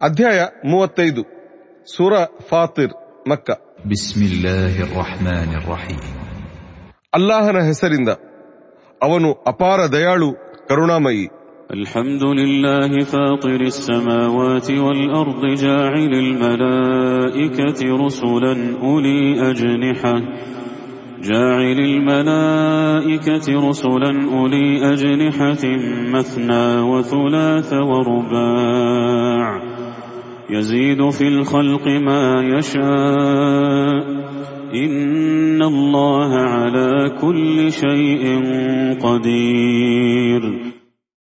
ಅಧ್ಯಾಯ ಮೂವತ್ತೈದು ಸೂರ ಫಾತಿರ್ ಮಕ್ಕ بسم الله الرحمن الرحيم ಅಲ್ಲಾಹನ ಹೆಸರಿಂದ ಅವನು ಅಪಾರ ದಯಾಳು ಕರುಣಾಮಯಿ الحمد لله فاطر السماوات والأرض جاعل الملائكة رسلا أولي أجنحة جاعل الملائكة رسلا أولي أجنحة مثنى وثلاث ورباع يزيد في الخلق ما يشاء إن الله على كل شيء قدير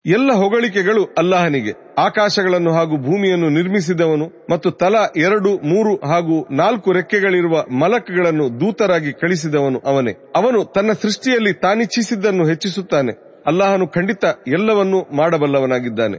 ಎಲ್ಲ ಹೊಗಳಿಕೆಗಳು ಅಲ್ಲಾಹನಿಗೆ ಆಕಾಶಗಳನ್ನು ಹಾಗೂ ಭೂಮಿಯನ್ನು ನಿರ್ಮಿಸಿದವನು ಮತ್ತು ತಲಾ ಎರಡು ಮೂರು ಹಾಗೂ ನಾಲ್ಕು ರೆಕ್ಕೆಗಳಿರುವ ಮಲಕ್ಗಳನ್ನು ದೂತರಾಗಿ ಕಳಿಸಿದವನು ಅವನೇ ಅವನು ತನ್ನ ಸೃಷ್ಟಿಯಲ್ಲಿ ತಾನಿಚ್ಛಿಸಿದ್ದನ್ನು ಹೆಚ್ಚಿಸುತ್ತಾನೆ ಅಲ್ಲಾಹನು ಖಂಡಿತ ಎಲ್ಲವನ್ನು ಮಾಡಬಲ್ಲವನಾಗಿದ್ದಾನೆ.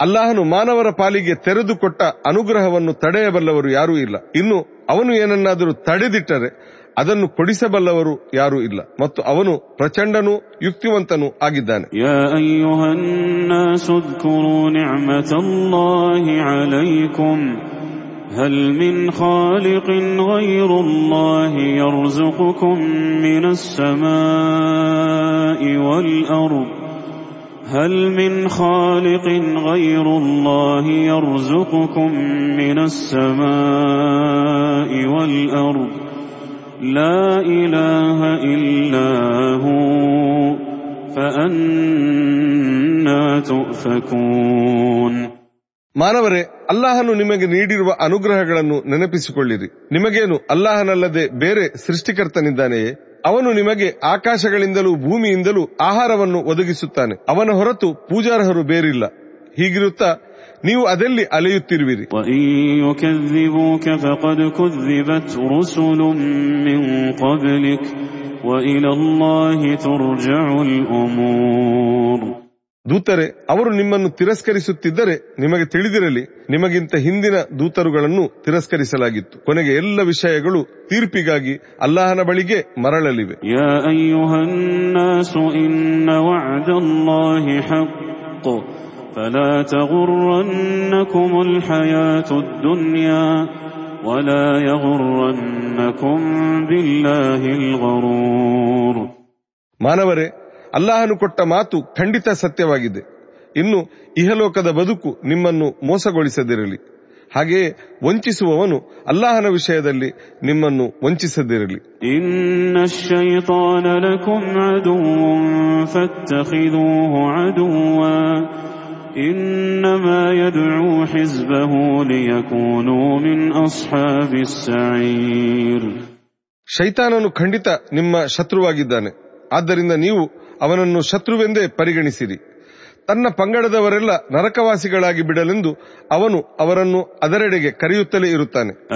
ಅಲ್ಲಾಹನು ಮಾನವರ ಪಾಲಿಗೆ ತೆರೆದುಕೊಟ್ಟ ಅನುಗ್ರಹವನ್ನು ತಡೆಯಬಲ್ಲವರು ಯಾರೂ ಇಲ್ಲ. ಇನ್ನು ಅವನು ಏನನ್ನಾದರೂ ತಡೆದಿಟ್ಟರೆ ಅದನ್ನು ಕೊಡಿಸಬಲ್ಲವರು ಯಾರೂ ಇಲ್ಲ ಮತ್ತು ಅವನು ಪ್ರಚಂಡನೂ ಯುಕ್ತಿವಂತನೂ ಆಗಿದ್ದಾನೆ يا أيها الناس اذكروا نعمة الله عليكم هل من خالق غير الله يرزقكم من السماء والأرض هل من خالق غير الله يرزقكم من السماء والأرض لا إله إلا هو فأنا تؤفكون ಮಾನವರೇ ಅಲ್ಲಾಹನು ನಿಮಗೆ ನೀಡಿರುವ ಅನುಗ್ರಹಗಳನ್ನು ನೆನಪಿಸಿಕೊಳ್ಳಿರಿ ನಿಮಗೇನು ಅಲ್ಲಾಹನಲ್ಲದೆ ಬೇರೆ ಸೃಷ್ಟಿಕರ್ತನಿದ್ದಾನೆಯೇ ಅವನು ನಿಮಗೆ ಆಕಾಶಗಳಿಂದಲೂ ಭೂಮಿಯಿಂದಲೂ ಆಹಾರವನ್ನು ಒದಗಿಸುತ್ತಾನೆ ಅವನ ಹೊರತು ಪೂಜಾರ್ಹರು ಬೇರಿಲ್ಲ ಹೀಗಿರುತ್ತಾ ನೀವು ಅದಲ್ಲಿ ಅಲೆಯುತ್ತಿರುವಿರಿ? ದೂತರೆ ಅವರು ನಿಮ್ಮನ್ನು ತಿರಸ್ಕರಿಸುತ್ತಿದ್ದರೆ ನಿಮಗೆ ತಿಳಿದಿರಲಿ ನಿಮಗಿಂತ ಹಿಂದಿನ ದೂತರುಗಳನ್ನು ತಿರಸ್ಕರಿಸಲಾಗಿತ್ತು. ಕೊನೆಗೆ ಎಲ್ಲ ವಿಷಯಗಳು ತೀರ್ಪಿಗಾಗಿ ಅಲ್ಲಾಹನ ಬಳಿಗೆ ಮರಳಲಿವೆ. ಯಾ أيها الناس إن وعد الله حق فلا تغرنكم الحياة الدنيا ولا يغرنكم بالله الغرور ಮಾನವರೇ ಅಲ್ಲಾಹನು ಕೊಟ್ಟ ಮಾತು ಖಂಡಿತ ಸತ್ಯವಾಗಿದೆ ಇನ್ನು ಇಹಲೋಕದ ಬದುಕು ನಿಮ್ಮನ್ನು ಮೋಸಗೊಳಿಸದಿರಲಿ ಹಾಗೆಯೇ ವಂಚಿಸುವವನು ಅಲ್ಲಾಹನ ವಿಷಯದಲ್ಲಿ ನಿಮ್ಮನ್ನು ವಂಚಿಸದಿರಲಿ إن الشيطان لكم عدو فاتخذوه عدوا إنما يدعو حزبه ليكونوا من أصحاب السعير ಶೈತಾನನು ಖಂಡಿತ ನಿಮ್ಮ ಶತ್ರುವಾಗಿದ್ದಾನೆ ಆದ್ದರಿಂದ ನೀವು ಅವನನ್ನು ಶತ್ರುವೆಂದೇ ಪರಿಗಣಿಸಿರಿ ತನ್ನ ಪಂಗಡದವರೆಲ್ಲ ನರಕವಾಸಿಗಳಾಗಿ ಬಿಡಲೆಂದು ಅವನು ಅವರನ್ನು ಅದರೆಡೆಗೆ ಕರೆಯುತ್ತಲೇ ಇರುತ್ತಾನೆ.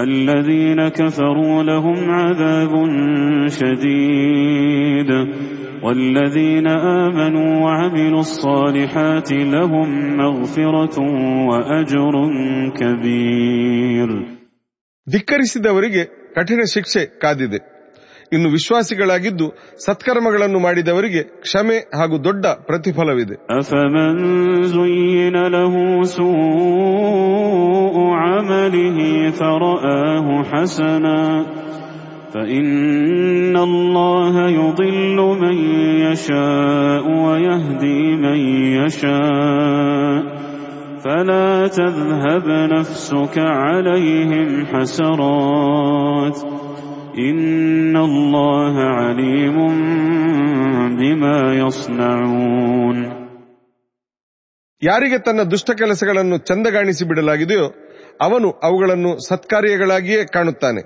ಧಿಕ್ಕರಿಸಿದವರಿಗೆ ಕಠಿಣ ಶಿಕ್ಷೆ ಕಾದಿದೆ. ಇನ್ನು ವಿಶ್ವಾಸಿಗಳಾಗಿದ್ದು ಸತ್ಕರ್ಮಗಳನ್ನು ಮಾಡಿದವರಿಗೆ ಕ್ಷಮೆ ಹಾಗೂ ದೊಡ್ಡ ಪ್ರತಿಫಲವಿದೆ أفمن زين له سوء عمله فرآه حسنا فإن الله يضل من يشاء ويهدي من يشاء فلا تذهب نفسك عليهم حسرات إن الله عليم بما يصنعون ಯಾರಿಗೆ ತನ್ನ ದುಷ್ಟ ಕೆಲಸಗಳನ್ನು ಚಂದಗಾಣಿಸಿ ಬಿಡಲಾಗಿದೆಯೋ ಅವನು ಅವುಗಳನ್ನು ಸತ್ಕಾರ್ಯಗಳಾಗಿಯೇ ಕಾಣುತ್ತಾನೆ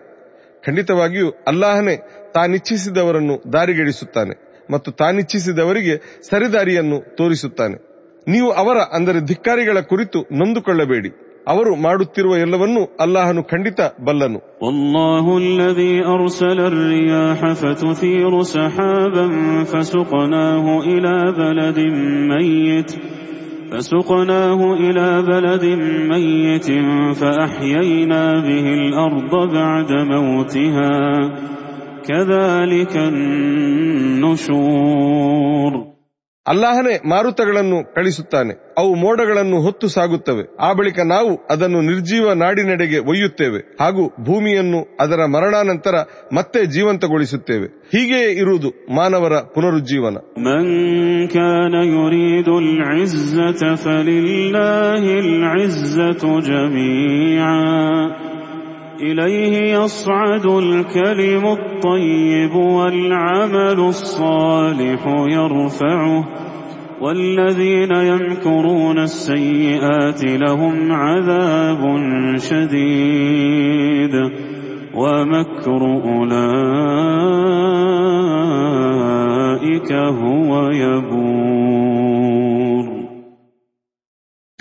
ಖಂಡಿತವಾಗಿಯೂ ಅಲ್ಲಾಹನೇ ತಾನಿಚ್ಛಿಸಿದವರನ್ನು ದಾರಿಗೆಡಿಸುತ್ತಾನೆ ಮತ್ತು ತಾನಿಚ್ಛಿಸಿದವರಿಗೆ ಸರಿದಾರಿಯನ್ನು ತೋರಿಸುತ್ತಾನೆ ನೀವು ಅವರ ಅಂದರೆ ಧಿಕ್ಕಾರಿಗಳ ಕುರಿತು ನೊಂದುಕೊಳ್ಳಬೇಡಿ ಅವರು ಮಾಡುತ್ತಿರುವ ಎಲ್ಲವನ್ನೂ ಅಲ್ಲಾಹನು ಖಂಡಿತ ಬಲ್ಲನು والله الذي أرسل الرياح فتثير سحابا فسقناه إلى بلد ميت فسقناه إلى بلد ميت فأحيينا به الأرض بعد موتها كذلك النشور ಅಲ್ಲಾಹನೇ ಮಾರುತಗಳನ್ನು ಕಳಿಸುತ್ತಾನೆ. ಅವು ಮೋಡಗಳನ್ನು ಹೊತ್ತು ಸಾಗುತ್ತವೆ. ಆ ಬಳಿಕ ನಾವು ಅದನ್ನು ನಿರ್ಜೀವ ನಾಡಿನೆಡೆಗೆ ಒಯ್ಯುತ್ತೇವೆ. ಹಾಗೂ ಭೂಮಿಯನ್ನು ಅದರ ಮರಣಾನಂತರ ಮತ್ತೆ ಜೀವಂತಗೊಳಿಸುತ್ತೇವೆ. ಹೀಗೆಯೇ ಇರುವುದು ಮಾನವರ ಪುನರುಜ್ಜೀವನ. إليه يصعد الكلم الطيب والعمل الصالح يرفعه والذين يمكرون السيئات لهم عذاب شديد ومكر أولئك هو يبور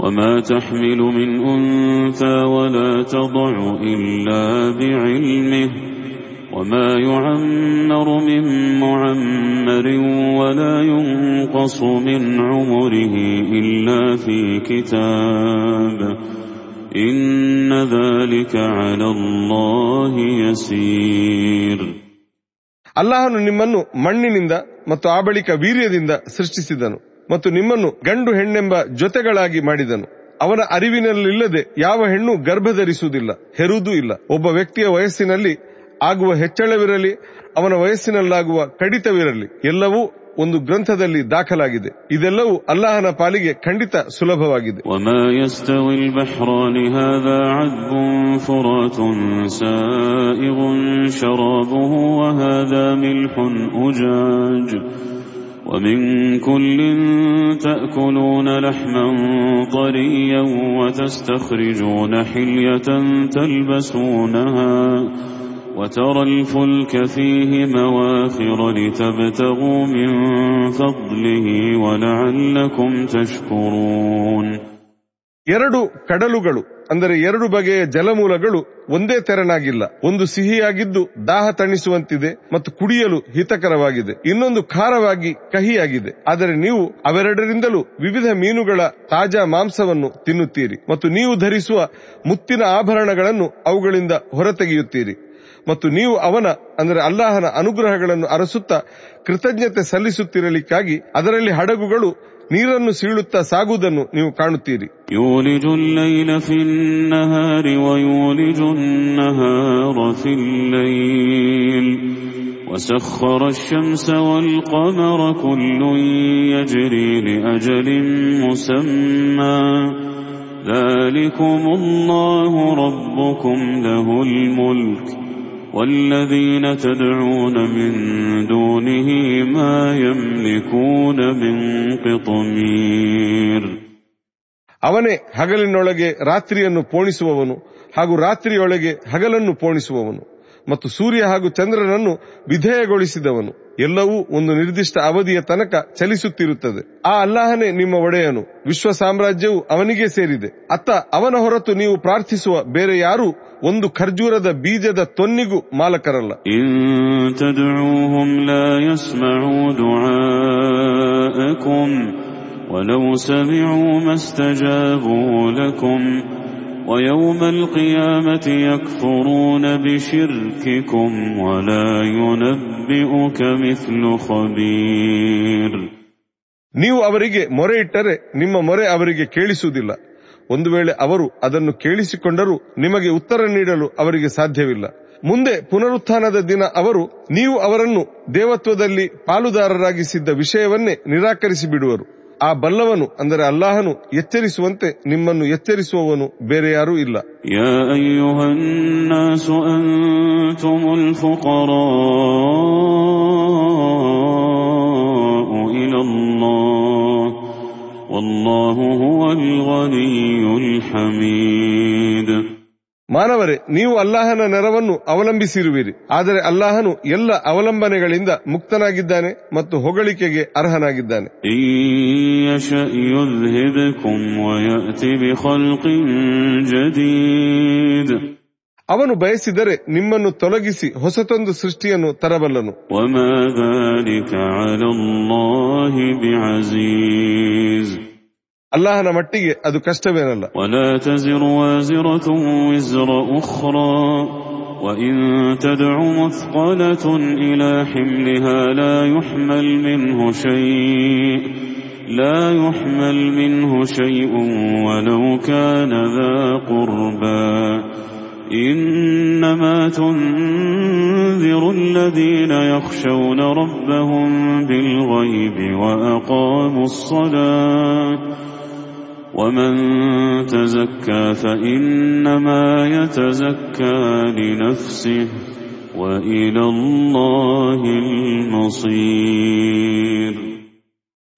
وما تحمل من أنثى ولا تضع إلا بعلمه وما يعمر من معمر ولا ينقص من عمره إلا في كتاب إن ذلك على الله يسير ಅಲ್ಲಾಹನು ನಿಮ್ಮನ್ನು ಮಣ್ಣಿನಿಂದ ಮತ್ತು ಆ ಬಳಿಕ ವೀರ್ಯದಿಂದ ಸೃಷ್ಟಿಸಿದನು ಮತ್ತು ನಿಮ್ಮನ್ನು ಗಂಡು ಹೆಣ್ಣೆಂಬ ಜೊತೆಗಳಾಗಿ ಮಾಡಿದನು. ಅವನ ಅರಿವಿನಲ್ಲಿಲ್ಲದೆ ಯಾವ ಹೆಣ್ಣು ಗರ್ಭ ಧರಿಸುವುದಿಲ್ಲ ಹೆರುವುದೂ ಇಲ್ಲ. ಒಬ್ಬ ವ್ಯಕ್ತಿಯ ವಯಸ್ಸಿನಲ್ಲಿ ಆಗುವ ಹೆಚ್ಚಳವಿರಲಿ, ಅವನ ವಯಸ್ಸಿನಲ್ಲಾಗುವ ಕಡಿತವಿರಲಿ, ಎಲ್ಲವೂ ಒಂದು ಗ್ರಂಥದಲ್ಲಿ ದಾಖಲಾಗಿದೆ. ಇದೆಲ್ಲವೂ ಅಲ್ಲಾಹನ ಪಾಲಿಗೆ ಖಂಡಿತ ಸುಲಭವಾಗಿದೆ. ومن كل تأكلون لحما طريا وتستخرجون حلية تلبسونها وترى الفلك فيه مواخر لتبتغوا من فضله ولعلكم تشكرون ಎರಡು ಕಡಲುಗಳು ಅಂದರೆ ಎರಡು ಬಗೆಯ ಜಲಮೂಲಗಳು ಒಂದೇ ತೆರನಾಗಿಲ್ಲ. ಒಂದು ಸಿಹಿಯಾಗಿದ್ದು ದಾಹ ತಣಿಸುವಂತಿದೆ ಮತ್ತು ಕುಡಿಯಲು ಹಿತಕರವಾಗಿದೆ. ಇನ್ನೊಂದು ಖಾರವಾಗಿ ಕಹಿಯಾಗಿದೆ. ಆದರೆ ನೀವು ಅವೆರಡರಿಂದಲೂ ವಿವಿಧ ಮೀನುಗಳ ತಾಜಾ ಮಾಂಸವನ್ನು ತಿನ್ನುತ್ತೀರಿ ಮತ್ತು ನೀವು ಧರಿಸುವ ಮುತ್ತಿನ ಆಭರಣಗಳನ್ನು ಅವುಗಳಿಂದ ಹೊರತೆಗೆಯುತ್ತೀರಿ. ಮತ್ತು ನೀವು ಅವನ, ಅಂದರೆ ಅಲ್ಲಾಹನ ಅನುಗ್ರಹಗಳನ್ನು ಅರಸುತ್ತಾ ಕೃತಜ್ಞತೆ ಸಲ್ಲಿಸುತ್ತಿರಲಿಕ್ಕಾಗಿ ಅದರಲ್ಲಿ ಹಡಗುಗಳು ನೀರನ್ನು ಸೀಳುತ್ತಾ ಸಾಗುವುದನ್ನು ನೀವು ಕಾಣುತ್ತೀರಿ يولج الليل في النهار ويولج النهار في الليل وسخر الشمس والقمر كل يجري لأجل مسمى ذلكم الله ربكم له الملك والذين تدعون من دونه ما يملكون من قطمير ಅವನೇ ಹಗಲಿನೊಳಗೆ ರಾತ್ರಿಯನ್ನು ಪೋಣಿಸುವವನು ಹಾಗೂ ರಾತ್ರಿಯೊಳಗೆ ಹಗಲನ್ನು ಪೋಣಿಸುವವನು ಮತ್ತು ಸೂರ್ಯ ಹಾಗೂ ಚಂದ್ರನನ್ನು ವಿಧೇಯಗೊಳಿಸಿದವನು ಎಲ್ಲವೂ ಒಂದು ನಿರ್ದಿಷ್ಟ ಅವಧಿಯ ತನಕ ಚಲಿಸುತ್ತಿರುತ್ತದೆ ಆ ಅಲ್ಲಾಹನೇ ನಿಮ್ಮ ಒಡೆಯನು ವಿಶ್ವ ಸಾಮ್ರಾಜ್ಯವು ಅವನಿಗೆ ಸೇರಿದೆ ಅತ್ತ ಅವನ ಹೊರತು ನೀವು ಪ್ರಾರ್ಥಿಸುವ ಬೇರೆ ಯಾರೂ ಒಂದು ಖರ್ಜೂರದ ಬೀಜದ ತೊನ್ನಿಗೂ ಮಾಲಕರಲ್ಲ إن تدعوهم لا يسمعوا دعاءكم ولو سمعوا ما استجابوا لكم ويوم القيامة يكفرون بشرككم ولا ينبئك مثل خبير ನೀವು ಅವರಿಗೆ ಮೊರೆ ಇಟ್ಟರೆ ನಿಮ್ಮ ಮೊರೆ ಅವರಿಗೆ ಕೇಳಿಸುವುದಿಲ್ಲ ಒಂದು ವೇಳೆ ಅವರು ಅದನ್ನು ಕೇಳಿಸಿಕೊಂಡರೂ ನಿಮಗೆ ಉತ್ತರ ನೀಡಲು ಅವರಿಗೆ ಸಾಧ್ಯವಿಲ್ಲ ಮುಂದೆ ಪುನರುತ್ಥಾನದ ದಿನ ಅವರು ನೀವು ಅವರನ್ನು ದೇವತ್ವದಲ್ಲಿ ಪಾಲುದಾರರಾಗಿಸಿದ್ದ ವಿಷಯವನ್ನೇ ನಿರಾಕರಿಸಿ ಬಿಡುವರು ಆ ಬಲ್ಲವನು ಅಂದರೆ ಅಲ್ಲಾಹನು ಎಚ್ಚರಿಸುವಂತೆ ನಿಮ್ಮನ್ನು ಎಚ್ಚರಿಸುವವನು ಬೇರೆ ಯಾರೂ ಇಲ್ಲ يا أيها الناس أنتم الفقراء إلى الله والله هو الغني الحميد ಮಾನವರೇ ನೀವು ಅಲ್ಲಾಹನ ನೆರವನ್ನು ಅವಲಂಬಿಸಿರುವಿರಿ. ಆದರೆ ಅಲ್ಲಾಹನು ಎಲ್ಲ ಅವಲಂಬನೆಗಳಿಂದ ಮುಕ್ತನಾಗಿದ್ದಾನೆ ಮತ್ತು ಹೊಗಳಿಕೆಗೆ ಅರ್ಹನಾಗಿದ್ದಾನೆ. ಅವನು ಬಯಸಿದರೆ ನಿಮ್ಮನ್ನು ತೊಲಗಿಸಿ ಹೊಸತೊಂದು ಸೃಷ್ಟಿಯನ್ನು ತರಬಲ್ಲನು. ಒಮಾ ಅಲ್ಲಾಹನ ಮಟ್ಟಿಗೆ ಅದು ಕಷ್ಟವೇನಲ್ಲ ولا تزر وازرة وزر أخرى وإن تدع مثقلة إلى حملها لا يحمل منه شيء لا يحمل منه شيء ولو كان ذا قربى إنما تنذر الذين يخشون ربهم بالغيب وأقاموا الصلاة ومن تزكى فإنما يتزكى لنفسه وإلى الله المصير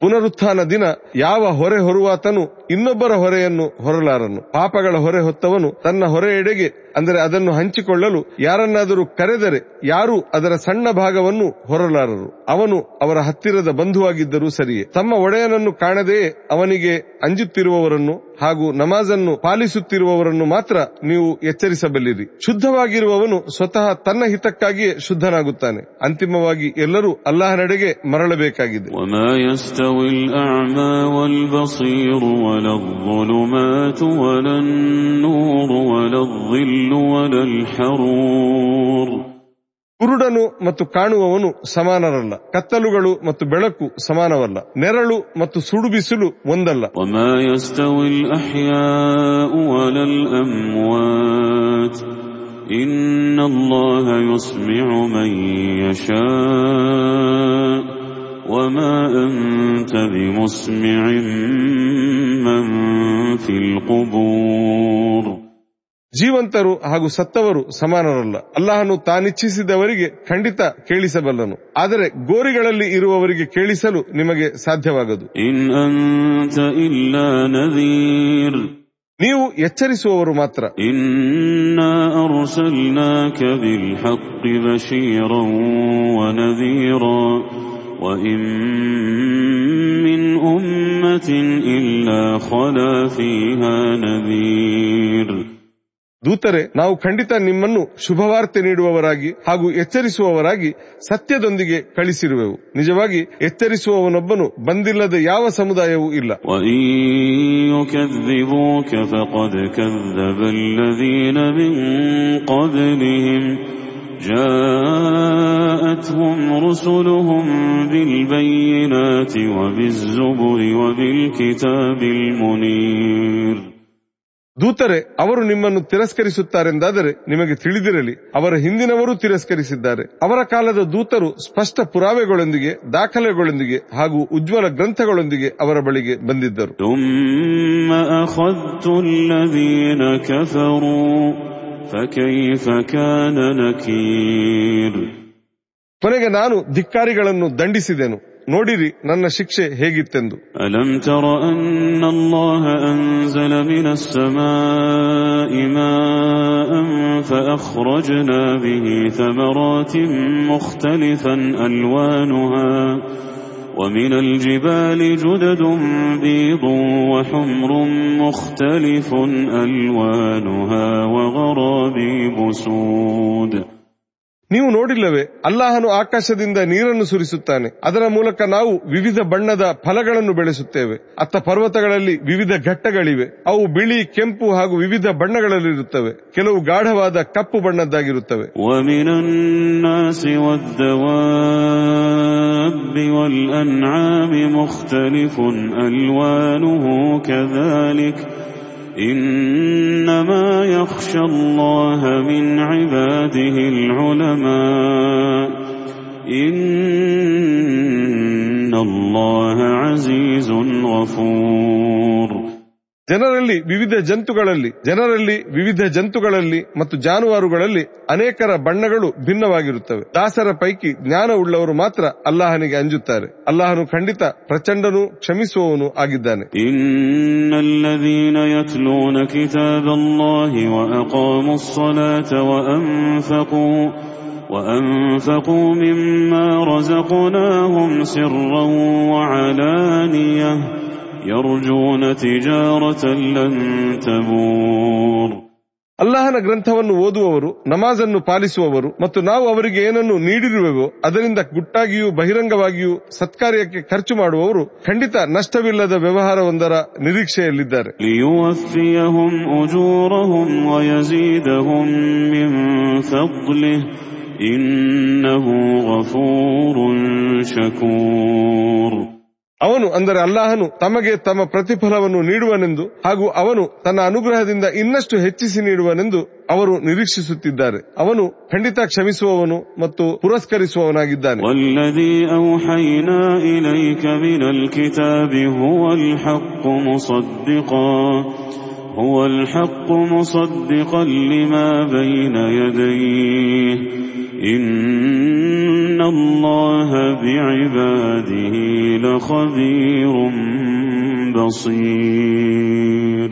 ಪುನರುತ್ಥಾನ ದಿನ ಯಾವ ಹೊರೆ ಹೊರುವಾತನು ಇನ್ನೊಬ್ಬರ ಹೊರೆಯನ್ನು ಹೊರಲಾರನು ಪಾಪಗಳ ಹೊರೆ ಹೊತ್ತವನು ತನ್ನ ಹೊರೆಯೆಡೆಗೆ ಅಂದರೆ ಅದನ್ನು ಹಂಚಿಕೊಳ್ಳಲು ಯಾರನ್ನಾದರೂ ಕರೆದರೆ ಯಾರೂ ಅದರ ಸಣ್ಣ ಭಾಗವನ್ನು ಹೊರಲಾರರು ಅವನು ಅವರ ಹತ್ತಿರದ ಬಂಧುವಾಗಿದ್ದರೂ ಸರಿಯೇ ತಮ್ಮ ಒಡೆಯನನ್ನು ಕಾಣದೆಯೇ ಅವನಿಗೆ ಅಂಜುತ್ತಿರುವವರನ್ನು ಹಾಗೂ ನಮಾಜನ್ನು ಪಾಲಿಸುತ್ತಿರುವವರನ್ನು ಮಾತ್ರ ನೀವು ಎಚ್ಚರಿಸಬಲ್ಲಿರಿ ಶುದ್ಧವಾಗಿರುವವನು ಸ್ವತಃ ತನ್ನ ಹಿತಕ್ಕಾಗಿಯೇ ಶುದ್ಧನಾಗುತ್ತಾನೆ ಅಂತಿಮವಾಗಿ ಎಲ್ಲರೂ ಅಲ್ಲಾಹನೆಡೆಗೆ ಮರಳಬೇಕಾಗಿದೆ وما يستوي الأعمى والبصير ولا الظلمات ولا النور ولا الظل ولا الحرور ಕುರುಡನು ಮತ್ತು ಕಾಣುವವನು ಸಮಾನರಲ್ಲ ಕತ್ತಲುಗಳು ಮತ್ತು ಬೆಳಕು ಸಮಾನವಲ್ಲ ನೆರಳು ಮತ್ತು ಸುಡು ಬಿಸಿಲು ಒಂದಲ್ಲ وما يستوي الأحياء ولا الأموات إن الله يسمع من يشاء وما أنت بمسمع من في القبور ಜೀವಂತರು ಹಾಗೂ ಸತ್ತವರು ಸಮಾನರಲ್ಲ. ಅಲ್ಲಾಹನು ತಾನಿಚ್ಛಿಸಿದವರಿಗೆ ಖಂಡಿತ ಕೇಳಿಸಬಲ್ಲನು. ಆದರೆ ಗೋರಿಗಳಲ್ಲಿ ಇರುವವರಿಗೆ ಕೇಳಿಸಲು ನಿಮಗೆ ಸಾಧ್ಯವಾಗದು. ನೀವು ಎಚ್ಚರಿಸುವವರು ಮಾತ್ರ. ಇಲ್ಲ ದೂತರೆ ನಾವು ಖಂಡಿತ ನಿಮ್ಮನ್ನು ಶುಭವಾರ್ತೆ ನೀಡುವವರಾಗಿ ಹಾಗೂ ಎಚ್ಚರಿಸುವವರಾಗಿ ಸತ್ಯದೊಂದಿಗೆ ಕಳಿಸಿರುವೆವು ನಿಜವಾಗಿ ಎಚ್ಚರಿಸುವವನೊಬ್ಬನು ಬಂದಿಲ್ಲದ ಯಾವ ಸಮುದಾಯವೂ ಇಲ್ಲ وإن يكذبوك فقد كذب الذين من قبلهم جاءتهم رسلهم بالبينات وبالزبر وبالكتاب المنير ದೂತರೆ ಅವರು ನಿಮ್ಮನ್ನು ತಿರಸ್ಕರಿಸುತ್ತಾರೆಂದಾದರೆ ನಿಮಗೆ ತಿಳಿದಿರಲಿ ಅವರ ಹಿಂದಿನವರು ತಿರಸ್ಕರಿಸಿದ್ದಾರೆ. ಅವರ ಕಾಲದ ದೂತರು ಸ್ಪಷ್ಟ ಪುರಾವೆಗಳೊಂದಿಗೆ ದಾಖಲೆಗಳೊಂದಿಗೆ ಹಾಗೂ ಉಜ್ವಲ ಗ್ರಂಥಗಳೊಂದಿಗೆ ಅವರ ಬಳಿಗೆ ಬಂದಿದ್ದರು. ಕೊನೆಗೆ ನಾನು ಧಿಕ್ಕಾರಿಗಳನ್ನು ದಂಡಿಸಿದೆನು. ನೋಡಿರಿ ನನ್ನ ಶಿಕ್ಷೆ ಹೇಗಿತ್ತೆಂದು ألم تر أن الله أنزل من السماء ماء فأخرجنا به ثمرات مختلفا ألوانها ومن الجبال جدد بيض وحمر مختلف ألوانها وغرابيب سود ನೀವು ನೋಡಿಲ್ಲವೇ ಅಲ್ಲಾಹನು ಆಕಾಶದಿಂದ ನೀರನ್ನು ಸುರಿಸುತ್ತಾನೆ ಅದರ ಮೂಲಕ ನಾವು ವಿವಿಧ ಬಣ್ಣದ ಫಲಗಳನ್ನು ಬೆಳೆಸುತ್ತೇವೆ ಅತ್ತ ಪರ್ವತಗಳಲ್ಲಿ ವಿವಿಧ ಘಟ್ಟಗಳಿವೆ ಅವು ಬಿಳಿ ಕೆಂಪು ಹಾಗೂ ವಿವಿಧ ಬಣ್ಣಗಳಲ್ಲಿರುತ್ತವೆ ಕೆಲವು ಗಾಢವಾದ ಕಪ್ಪು ಬಣ್ಣದ್ದಾಗಿರುತ್ತವೆ ومن الناس والدواب والأنعام مختلف ألوانه كذلك إنما يخشى الله من عباده العلماء. إن الله عزيز غفور. ಜನರಲ್ಲಿ ವಿವಿಧ ಜಂತುಗಳಲ್ಲಿ ಜನರಲ್ಲಿ ವಿವಿಧ ಜಂತುಗಳಲ್ಲಿ ಮತ್ತು ಜಾನುವಾರುಗಳಲ್ಲಿ ಅನೇಕರ ಬಣ್ಣಗಳು ಭಿನ್ನವಾಗಿರುತ್ತವೆ ದಾಸರ ಪೈಕಿ ಜ್ಞಾನ ಉಳ್ಳವರು ಮಾತ್ರ ಅಲ್ಲಾಹನಿಗೆ ಅಂಜುತ್ತಾರೆ ಅಲ್ಲಾಹನು ಖಂಡಿತ ಪ್ರಚಂಡನೂ ಕ್ಷಮಿಸುವವನು ಆಗಿದ್ದಾನೆ إن الذين يتلون كتاب الله وأقاموا الصلاة وأنفقوا وأنفقوا مما رزقناهم سرا وعلانية يرجون تجارة لن تبور ಅಲ್ಲಾಹನ ಗ್ರಂಥವನ್ನು ಓದುವವರು ನಮಾಜನ್ನು ಪಾಲಿಸುವವರು ಮತ್ತು ನಾವು ಅವರಿಗೆ ಏನನ್ನು ನೀಡಿರುವೆವೋ ಅದರಿಂದ ಗುಟ್ಟಾಗಿಯೂ ಬಹಿರಂಗವಾಗಿಯೂ ಸತ್ಕಾರ್ಯಕ್ಕೆ ಖರ್ಚು ಮಾಡುವವರು ಖಂಡಿತ ನಷ್ಟವಿಲ್ಲದ ವ್ಯವಹಾರವೊಂದರ ನಿರೀಕ್ಷೆಯಲ್ಲಿದ್ದಾರೆ ليوفيهم أجورهم ويزيدهم من فضله إنه غفور شكور ಅವನು ಅಂದರೆ ಅಲ್ಲಾಹನು ತಮಗೆ ತಮ್ಮ ಪ್ರತಿಫಲವನ್ನು ನೀಡುವನೆಂದು ಹಾಗೂ ಅವನು ತನ್ನ ಅನುಗ್ರಹದಿಂದ ಇನ್ನಷ್ಟು ಹೆಚ್ಚಿಸಿ ನೀಡುವನೆಂದು ಅವರು ನಿರೀಕ್ಷಿಸುತ್ತಿದ್ದಾರೆ ಅವನು ಖಂಡಿತ ಕ್ಷಮಿಸುವವನು ಮತ್ತು ಪುರಸ್ಕರಿಸುವವನಾಗಿದ್ದಾನೆ والذي أوحينا إليك من الكتاب هو الحق مصدقا هو الحق مصدقا لما بين يديه إن الله بعباده لخبير بصير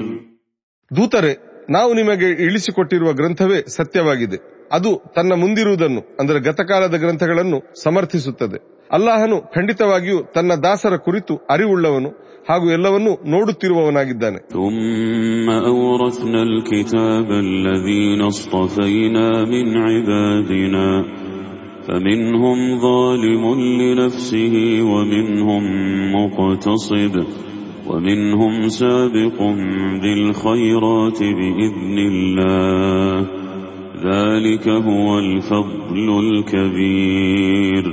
ದೂತರೆ ನಾವು ನಿಮಗೆ ಇಳಿಸಿಕೊಟ್ಟಿರುವ ಗ್ರಂಥವೇ ಸತ್ಯವಾಗಿದೆ ಅದು ತನ್ನ ಮುಂದಿರುವುದನ್ನು ಅಂದರೆ ಗತಕಾಲದ ಗ್ರಂಥಗಳನ್ನು ಸಮರ್ಥಿಸುತ್ತದೆ ಅಲ್ಲಾಹನು ಖಂಡಿತವಾಗಿಯೂ ತನ್ನ ದಾಸರ ಕುರಿತು ಅರಿವುಳ್ಳವನು ಹಾಗೂ ಎಲ್ಲವನ್ನೂ ನೋಡುತ್ತಿರುವವನಾಗಿದ್ದಾನೆ ثم أورثنا الكتاب الذين اصطفينا من عبادنا فمنهم ظالم لنفسه ومنهم مقتصد ومنهم سابق بالخيرات بإذن الله ذلك هو الفضل الكبير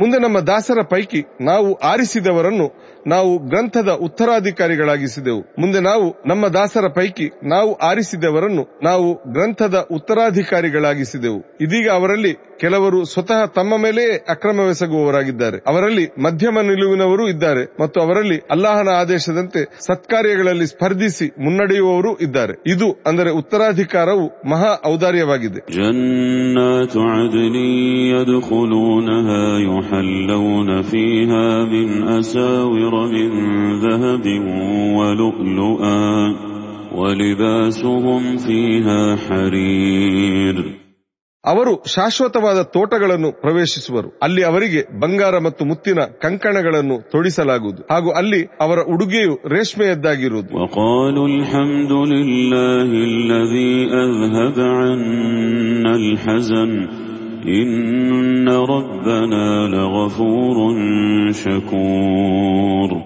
ಮುಂದೆ ನಮ್ಮ ದಾಸರ ಪೈಕಿ ನಾವು ಆರಿಸಿದವರನ್ನು ನಾವು ಗ್ರಂಥದ ಉತ್ತರಾಧಿಕಾರಿಗಳಾಗಿಸಿದೆವು. ಮುಂದೆ ನಾವು ನಮ್ಮ ದಾಸರ ಪೈಕಿ ನಾವು ಆರಿಸಿದವರನ್ನು ನಾವು ಗ್ರಂಥದ ಉತ್ತರಾಧಿಕಾರಿಗಳಾಗಿಸಿದೆವು. ಇದೀಗ ಅವರಲ್ಲಿ ಕೆಲವರು ಸ್ವತಃ ತಮ್ಮ ಮೇಲೆಯೇ ಅಕ್ರಮವೆಸಗುವವರಾಗಿದ್ದಾರೆ ಅವರಲ್ಲಿ ಮಧ್ಯಮ ನಿಲುವಿನವರೂ ಇದ್ದಾರೆ ಮತ್ತು ಅವರಲ್ಲಿ ಅಲ್ಲಾಹನ ಆದೇಶದಂತೆ ಸತ್ಕಾರ್ಯಗಳಲ್ಲಿ ಸ್ಪರ್ಧಿಸಿ ಮುನ್ನಡೆಯುವವರೂ ಇದ್ದಾರೆ ಇದು ಅಂದರೆ ಉತ್ತರಾಧಿಕಾರವು ಮಹಾ ಔದಾರ್ಯವಾಗಿದೆ جنات عدن يدخلونها يحلون فيها من أساور من ذهب ولؤلؤا ولباسهم فيها حرير ಅವರು ಶಾಶ್ವತವಾದ ತೋಟಗಳನ್ನು ಪ್ರವೇಶಿಸುವರು. ಅಲ್ಲಿ ಅವರಿಗೆ ಬಂಗಾರ ಮತ್ತು ಮುತ್ತಿನ ಕಂಕಣಗಳನ್ನು ತೊಡಿಸಲಾಗುವುದು. ಹಾಗೂ ಅಲ್ಲಿ ಅವರ ಉಡುಗೆಯು ರೇಷ್ಮೆಯದ್ದಾಗಿರುವುದು. ಇನ್ನ ರಬ್ಬನ ಲಗಫೂರುನ್ ಶಕೂರ್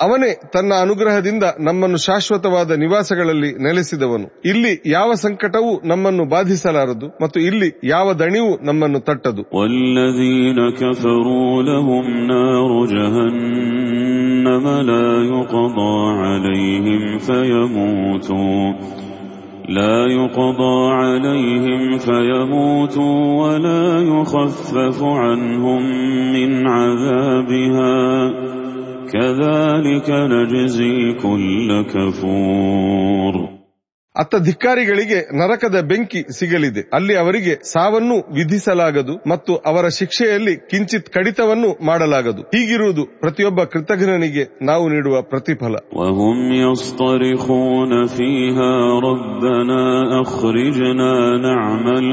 ಅವನೇ ತನ್ನ ಅನುಗ್ರಹದಿಂದ ನಮ್ಮನ್ನು ಶಾಶ್ವತವಾದ ನಿವಾಸಗಳಲ್ಲಿ ನೆಲೆಸಿದವನು ಇಲ್ಲಿ ಯಾವ ಸಂಕಟವೂ ನಮ್ಮನ್ನು ಬಾಧಿಸಲಾರದು ಮತ್ತು ಇಲ್ಲಿ ಯಾವ ದಣಿವು ನಮ್ಮನ್ನು ತಟ್ಟದು والذين كفروا لهم نار جهنم لا يقضى عليهم فيموتوا لا يقضى عليهم فيموتوا ولا يخفف عنهم من عذابها ಅತ್ತ ಧಿಕ್ಕಾರಿಗಳಿಗೆ ನರಕದ ಬೆಂಕಿ ಸಿಗಲಿದೆ. ಅಲ್ಲಿ ಅವರಿಗೆ ಸಾವನ್ನು ವಿಧಿಸಲಾಗದು ಮತ್ತು ಅವರ ಶಿಕ್ಷೆಯಲ್ಲಿ ಕಿಂಚಿತ್ ಕಡಿತವನ್ನು ಮಾಡಲಾಗದು. ಹೀಗಿರುವುದು ಪ್ರತಿಯೊಬ್ಬ ಕೃತಜ್ಞನಿಗೆ ನಾವು ನೀಡುವ ಪ್ರತಿಫಲ.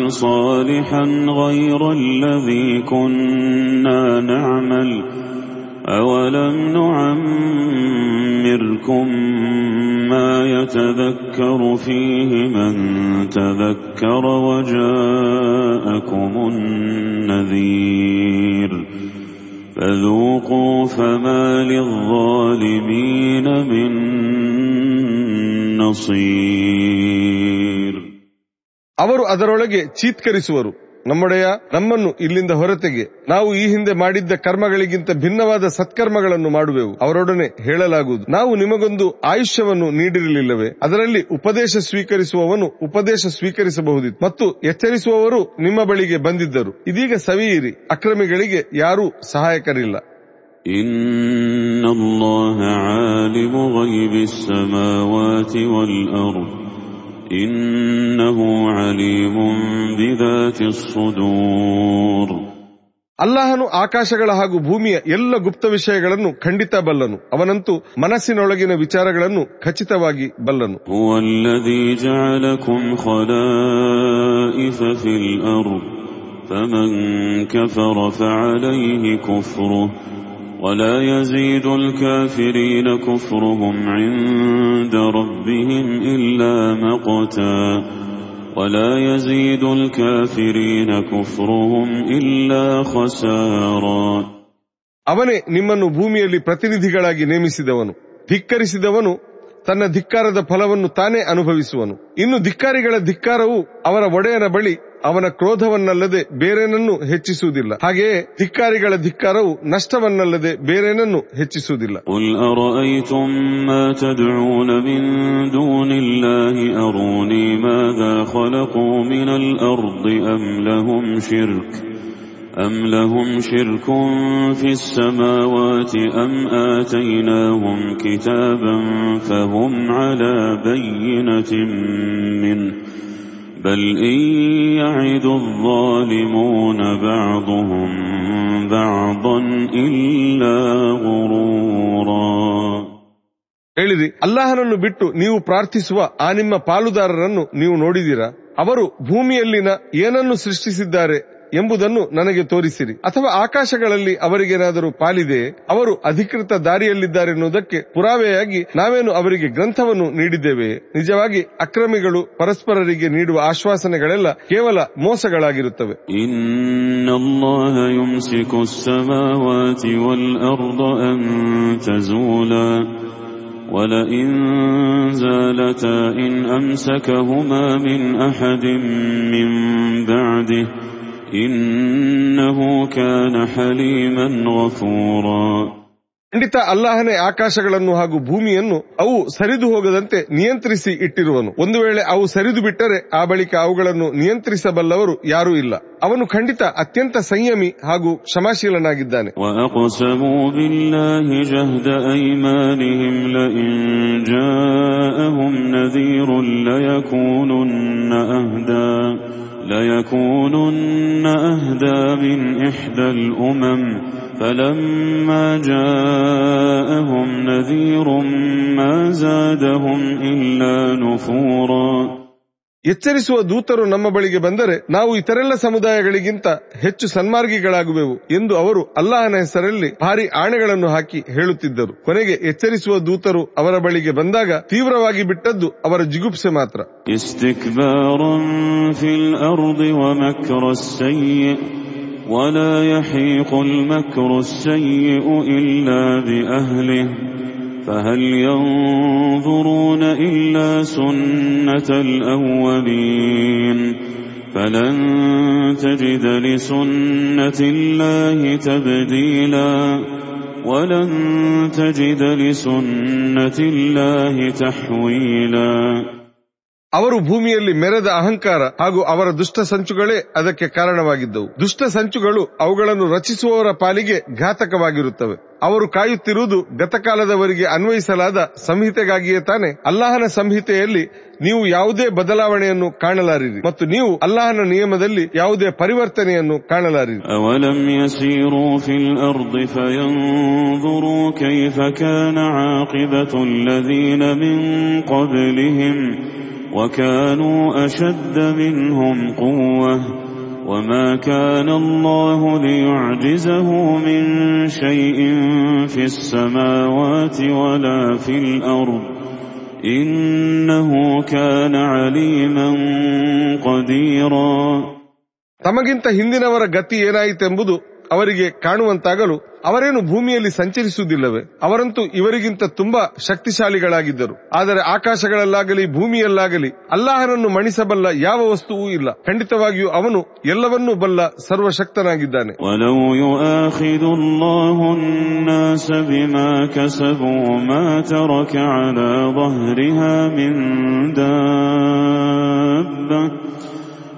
ಸಾಲಿಹನ್ أولم نعمركم ما يتذكر فيه من تذكر وجاءكم النذير فذوقوا فما للظالمين من نصير ಅವರು ಅದರೊಳಗೆ ಚೀತ್ಕರಿಸುವರು ನಮ್ಮೊಡೆಯ ನಮ್ಮನ್ನು ಇಲ್ಲಿಂದ ಹೊರತೆಗೆ ನಾವು ಈ ಹಿಂದೆ ಮಾಡಿದ್ದ ಕರ್ಮಗಳಿಗಿಂತ ಭಿನ್ನವಾದ ಸತ್ಕರ್ಮಗಳನ್ನು ಮಾಡುವೆವು ಅವರೊಡನೆ ಹೇಳಲಾಗುವುದು ನಾವು ನಿಮಗೊಂದು ಆಯುಷ್ಯವನ್ನು ನೀಡಿರಲಿಲ್ಲವೇ ಅದರಲ್ಲಿ ಉಪದೇಶ ಸ್ವೀಕರಿಸುವವನು ಉಪದೇಶ ಸ್ವೀಕರಿಸಬಹುದಿತ್ತು ಮತ್ತು ಎಚ್ಚರಿಸುವವರು ನಿಮ್ಮ ಬಳಿಗೆ ಬಂದಿದ್ದರು ಇದೀಗ ಸವಿಯಿರಿ ಅಕ್ರಮಿಗಳಿಗೆ ಯಾರೂ ಸಹಾಯಕರಿಲ್ಲ إن الله عالم غيب السماوات والأرض إنه عليم بذات الصدور ಅಲ್ಲಾಹನು ಆಕಾಶಗಳ ಹಾಗೂ ಭೂಮಿಯ ಎಲ್ಲ ಗುಪ್ತ ವಿಷಯಗಳನ್ನು ಖಂಡಿತ ಬಲ್ಲನು ಅವನಂತೂ ಮನಸ್ಸಿನೊಳಗಿನ ವಿಚಾರಗಳನ್ನು ಖಚಿತವಾಗಿ ಬಲ್ಲನು هو الذي جعلكم خلائف في الأرض فمن كفر فعليه كفره ولا يزيد الكافرين كفرهم عند ربهم إلا مقتا ولا يزيد الكافرين كفرهم إلا خسارا ಅವನೇ ನಿಮ್ಮನ್ನು ಭೂಮಿಯಲ್ಲಿ ಪ್ರತಿನಿಧಿಗಳಾಗಿ ನೇಮಿಸಿದವನು ಧಿಕ್ಕರಿಸಿದವನು ತನ್ನ ಧಿಕ್ಕಾರದ ಫಲವನ್ನು ತಾನೇ ಅನುಭವಿಸುವನು ಇನ್ನು ಧಿಕ್ಕಾರಿಗಳ ಧಿಕ್ಕಾರವು ಅವರ ಒಡೆಯನ ಬಳಿ ಅವನ ಕ್ರೋಧವನ್ನಲ್ಲದೆ ಬೇರೇನನ್ನು ಹೆಚ್ಚಿಸುವುದಿಲ್ಲ ಹಾಗೆಯೇ ಧಿಕ್ಕಾರಿಗಳ ಧಿಕ್ಕಾರವು ನಷ್ಟವನ್ನಲ್ಲದೆ ಬೇರೇನನ್ನು ಹೆಚ್ಚಿಸುವುದಿಲ್ಲ قل أرأيتم ما تدعون من دون الله أروني ماذا خلقوا من الأرض أم لهم شرك أم لهم شرك في السماوات أم آتيناهم كتابا فهم على بينة منه بل إن يعد الظالمون بعضهم بعضا إلا غرورا ಹೇಳಿರಿ ಅಲ್ಲಾಹನನ್ನು ಬಿಟ್ಟು ನೀವು ಪ್ರಾರ್ಥಿಸುವ ಆ ನಿಮ್ಮ ಪಾಲುದಾರರನ್ನು ನೀವು ನೋಡಿದಿರಾ ಅವರು ಭೂಮಿಯಲ್ಲಿನ ಏನನ್ನು ಸೃಷ್ಟಿಸಿದ್ದಾರೆ ಎಂಬುದನ್ನು ನನಗೆ ತೋರಿಸಿರಿ ಅಥವಾ ಆಕಾಶಗಳಲ್ಲಿ ಅವರಿಗೇನಾದರೂ ಪಾಲಿದೆಯೇ ಅವರು ಅಧಿಕೃತ ದಾರಿಯಲ್ಲಿದ್ದಾರೆನ್ನುವುದಕ್ಕೆ ಪುರಾವೆಯಾಗಿ ನಾವೇನು ಅವರಿಗೆ ಗ್ರಂಥವನ್ನು ನೀಡಿದ್ದೇವೆ ನಿಜವಾಗಿ ಅಕ್ರಮಿಗಳು ಪರಸ್ಪರರಿಗೆ ನೀಡುವ ಆಶ್ವಾಸನೆಗಳೆಲ್ಲ ಕೇವಲ ಮೋಸಗಳಾಗಿರುತ್ತವೆ إن الله يمسك السماوات والأرض أن تزولا ولئن زالتا إن أمسكهما من أحد من بعده ಖಂಡಿತ ಅಲ್ಲಾಹನೇ ಆಕಾಶಗಳನ್ನು ಹಾಗೂ ಭೂಮಿಯನ್ನು ಅವು ಸರಿದು ಹೋಗದಂತೆ ನಿಯಂತ್ರಿಸಿ ಇಟ್ಟಿರುವನು. ಒಂದು ವೇಳೆ ಅವು ಸರಿದು ಬಿಟ್ಟರೆ ಆ ಬಳಿಕ ಅವುಗಳನ್ನು ನಿಯಂತ್ರಿಸಬಲ್ಲವರು ಯಾರೂ ಇಲ್ಲ. ಅವನು ಖಂಡಿತ ಅತ್ಯಂತ ಸಂಯಮಿ ಹಾಗೂ ಕ್ಷಮಾಶೀಲನಾಗಿದ್ದಾನೆ. ليكونن أهدى من إحدى الأمم فلما جاءهم نذير ما زادهم إلا نفورا ಎಚ್ಚರಿಸುವ ದೂತರು ನಮ್ಮ ಬಳಿಗೆ ಬಂದರೆ ನಾವು ಇತರೆಲ್ಲ ಸಮುದಾಯಗಳಿಗಿಂತ ಹೆಚ್ಚು ಸನ್ಮಾರ್ಗಿಗಳಾಗುವೆವು ಎಂದು ಅವರು ಅಲ್ಲಾಹನ ಹೆಸರಲ್ಲಿ ಭಾರಿ ಆಣೆಗಳನ್ನು ಹಾಕಿ ಹೇಳುತ್ತಿದ್ದರು ಕೊನೆಗೆ ಎಚ್ಚರಿಸುವ ದೂತರು ಅವರ ಬಳಿಗೆ ಬಂದಾಗ ತೀವ್ರವಾಗಿ ಬಿಟ್ಟದ್ದು ಅವರ ಜಿಗುಪ್ಸೆ ಮಾತ್ರ استكبارا في الأرض ومكر السيء ولا يحيق المكر السيء إلا بأهله فهل ينظرون إلا سنة الأولين فلن تجد لسنة الله تبديلا ولن تجد لسنة الله تحويلا ಅವರು ಭೂಮಿಯಲ್ಲಿ ಮೆರೆದ ಅಹಂಕಾರ ಹಾಗೂ ಅವರ ದುಷ್ಟ ಸಂಚುಗಳೇ ಅದಕ್ಕೆ ಕಾರಣವಾಗಿದ್ದವು ದುಷ್ಟ ಸಂಚುಗಳು ಅವುಗಳನ್ನು ರಚಿಸುವವರ ಪಾಲಿಗೆ ಘಾತಕವಾಗಿರುತ್ತವೆ ಅವರು ಕಾಯುತ್ತಿರುವುದು ಗತಕಾಲದವರಿಗೆ ಅನ್ವಯಿಸಲಾದ ಸಂಹಿತೆಗಾಗಿಯೇ ತಾನೆ ಅಲ್ಲಾಹನ ಸಂಹಿತೆಯಲ್ಲಿ ನೀವು ಯಾವುದೇ ಬದಲಾವಣೆಯನ್ನು ಕಾಣಲಾರಿರಿ ಮತ್ತು ನೀವು ಅಲ್ಲಾಹನ ನಿಯಮದಲ್ಲಿ ಯಾವುದೇ ಪರಿವರ್ತನೆಯನ್ನು ಕಾಣಲಾರಿರಿ أولم يسيروا في الأرض فينظروا كيف كان عاقبة الذين من قبلهم وكانوا أشد منهم قوة وما كان الله ليعجزه من شيء في السماوات ولا في الأرض إنه كان عليما قديرا ತಮಗಿಂತ ಹಿಂದಿನವರ ಗತಿ ಏನಾಯಿತೆಂಬುದು ಅವರಿಗೆ ಕಾಣುವಂತಾಗಲು ಅವರೇನು ಭೂಮಿಯಲ್ಲಿ ಸಂಚರಿಸುವುದಿಲ್ಲವೇ? ಅವರಂತೂ ಇವರಿಗಿಂತ ತುಂಬಾ ಶಕ್ತಿಶಾಲಿಗಳಾಗಿದ್ದರು. ಆದರೆ ಆಕಾಶಗಳಲ್ಲಾಗಲಿ, ಭೂಮಿಯಲ್ಲಾಗಲಿ ಅಲ್ಲಾಹನನ್ನು ಮಣಿಸಬಲ್ಲ ಯಾವ ವಸ್ತುವೂ ಇಲ್ಲ. ಖಂಡಿತವಾಗಿಯೂ ಅವನು ಎಲ್ಲವನ್ನೂ ಬಲ್ಲ ಸರ್ವಶಕ್ತನಾಗಿದ್ದಾನೆ.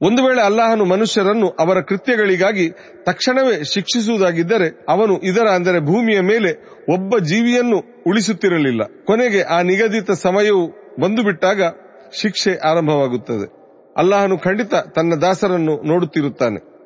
ಒಂದು ವೇಳೆ ಅಲ್ಲಾಹನು ಮನುಷ್ಯರನ್ನು ಅವರ ಕೃತ್ಯಗಳಿಗಾಗಿ ತಕ್ಷಣವೇ ಶಿಕ್ಷಿಸುವುದಾಗಿದ್ದರೆ ಅವನು ಇದರ ಅಂದರೆ ಭೂಮಿಯ ಮೇಲೆ ಒಬ್ಬ ಜೀವಿಯನ್ನು ಉಳಿಸುತ್ತಿರಲಿಲ್ಲ. ಕೊನೆಗೆ ಆ ನಿಗದಿತ ಸಮಯವು ಬಂದು ಬಿಟ್ಟಾಗ ಶಿಕ್ಷೆ ಆರಂಭವಾಗುತ್ತದೆ. ಅಲ್ಲಾಹನು ಖಂಡಿತ ತನ್ನ ದಾಸರನ್ನು ನೋಡುತ್ತಿರುತ್ತಾನೆ.